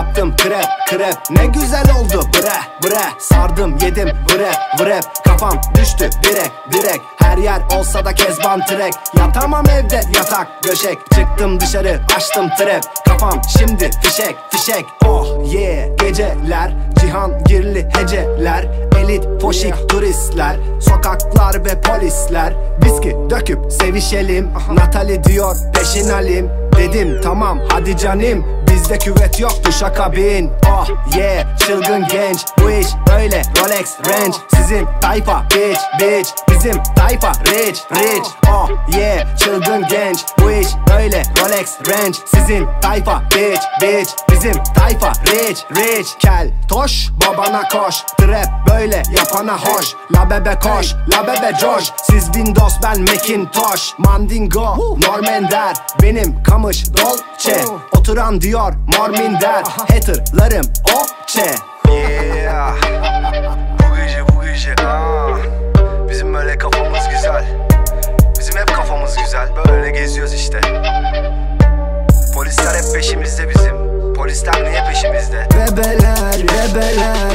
Yaptım krep krep Ne güzel oldu bre bre. Sardım yedim bre bre. Kafam düştü direk direk Her yer olsa da kezban trek. Yatamam evde yatak döşek. Çıktım dışarı açtım trap Kafam şimdi fişek fişek. Oh yeah. Geceler cihan girli heceler. Elit foşik turistler. Sokaklar ve polisler. Viski döküp sevişelim. Natali diyor peşin alim Dedim tamam hadi canim Bizde küvet yok duşa bin. Oh yeah çılgın genç Bu iş böyle Rolex Range Sizin tayfa bitch bitch Bizim tayfa rich rich. Oh yeah çılgın genç Bu iş böyle. Rolex Range Sizin tayfa bitch bitch Bizim tayfa rich rich. Kel toş babana koş Trap böyle yapana hoş. La bebe koş la bebe coş Siz Windows ben Macintosh. Mandingo Normender Benim kamış Dolce. Oturan diyor Morminder Haterlarım Okçe Böyle geziyoruz işte. Polisler hep peşimizde bizim. Polisler niye peşimizde? Bebeler bebeler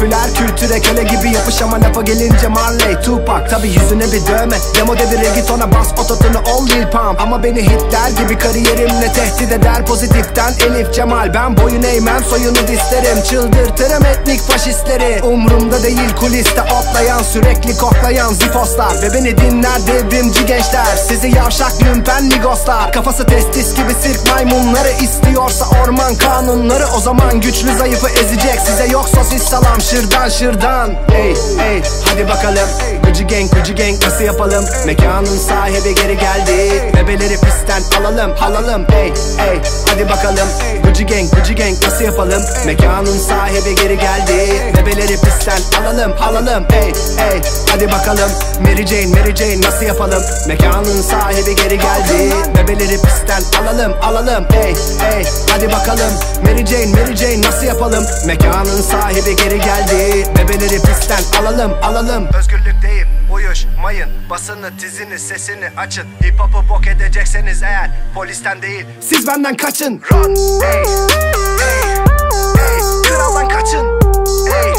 Popüler kültüre köle gibi yapış ama lafa gelince Marley Tupac Tabi yüzüne bir dövme. Demo devire git ona bas ototunu ol Lil Pump. Ama beni hitler gibi kariyerimle tehdit eder. Pozitiften Elif Cemal Ben boyun eğmem soyunu dislerim Çıldırtırım etnik faşistleri. Umrumda değil kuliste otlayan Sürekli koklayan zifoslar. Ve beni dinler devrimci gençler. Sizi yavşak lümpen migoslar Kafası testis gibi sirk maymunları istiyorsa orman kanunları. O zaman güçlü zayıfı ezecek. Size yok sosis salam şırdan şırdan. Ey ey hadi bakalım. Gıcı gang gıcı gang nasıl yapalım? Mekanın sahibi geri geldi. Bebeleri pistten alalım alalım. Ey ey hadi bakalım Gıcı gang gıcı gang nasıl yapalım? Mekanın sahibi geri geldi. Bebeleri pistten alalım alalım. Ey ey hadi bakalım. Mary Jane Mary Jane nasıl yapalım? Mekanın sahibi geri geldi. Bebeleri pistten alalım alalım. Ey ey hadi bakalım. Mary Jane Mary Jane nasıl yapalım? Mekanın sahibi geri geldi. Bebeleri pistten alalım alalım. Özgürlükteyim Şaşmayın basını tizini sesini açın. Hip hop'u bok edecekseniz eğer polisten değil Siz benden kaçın. Run ey, ey, ey. Kraldan kaçın. Ey,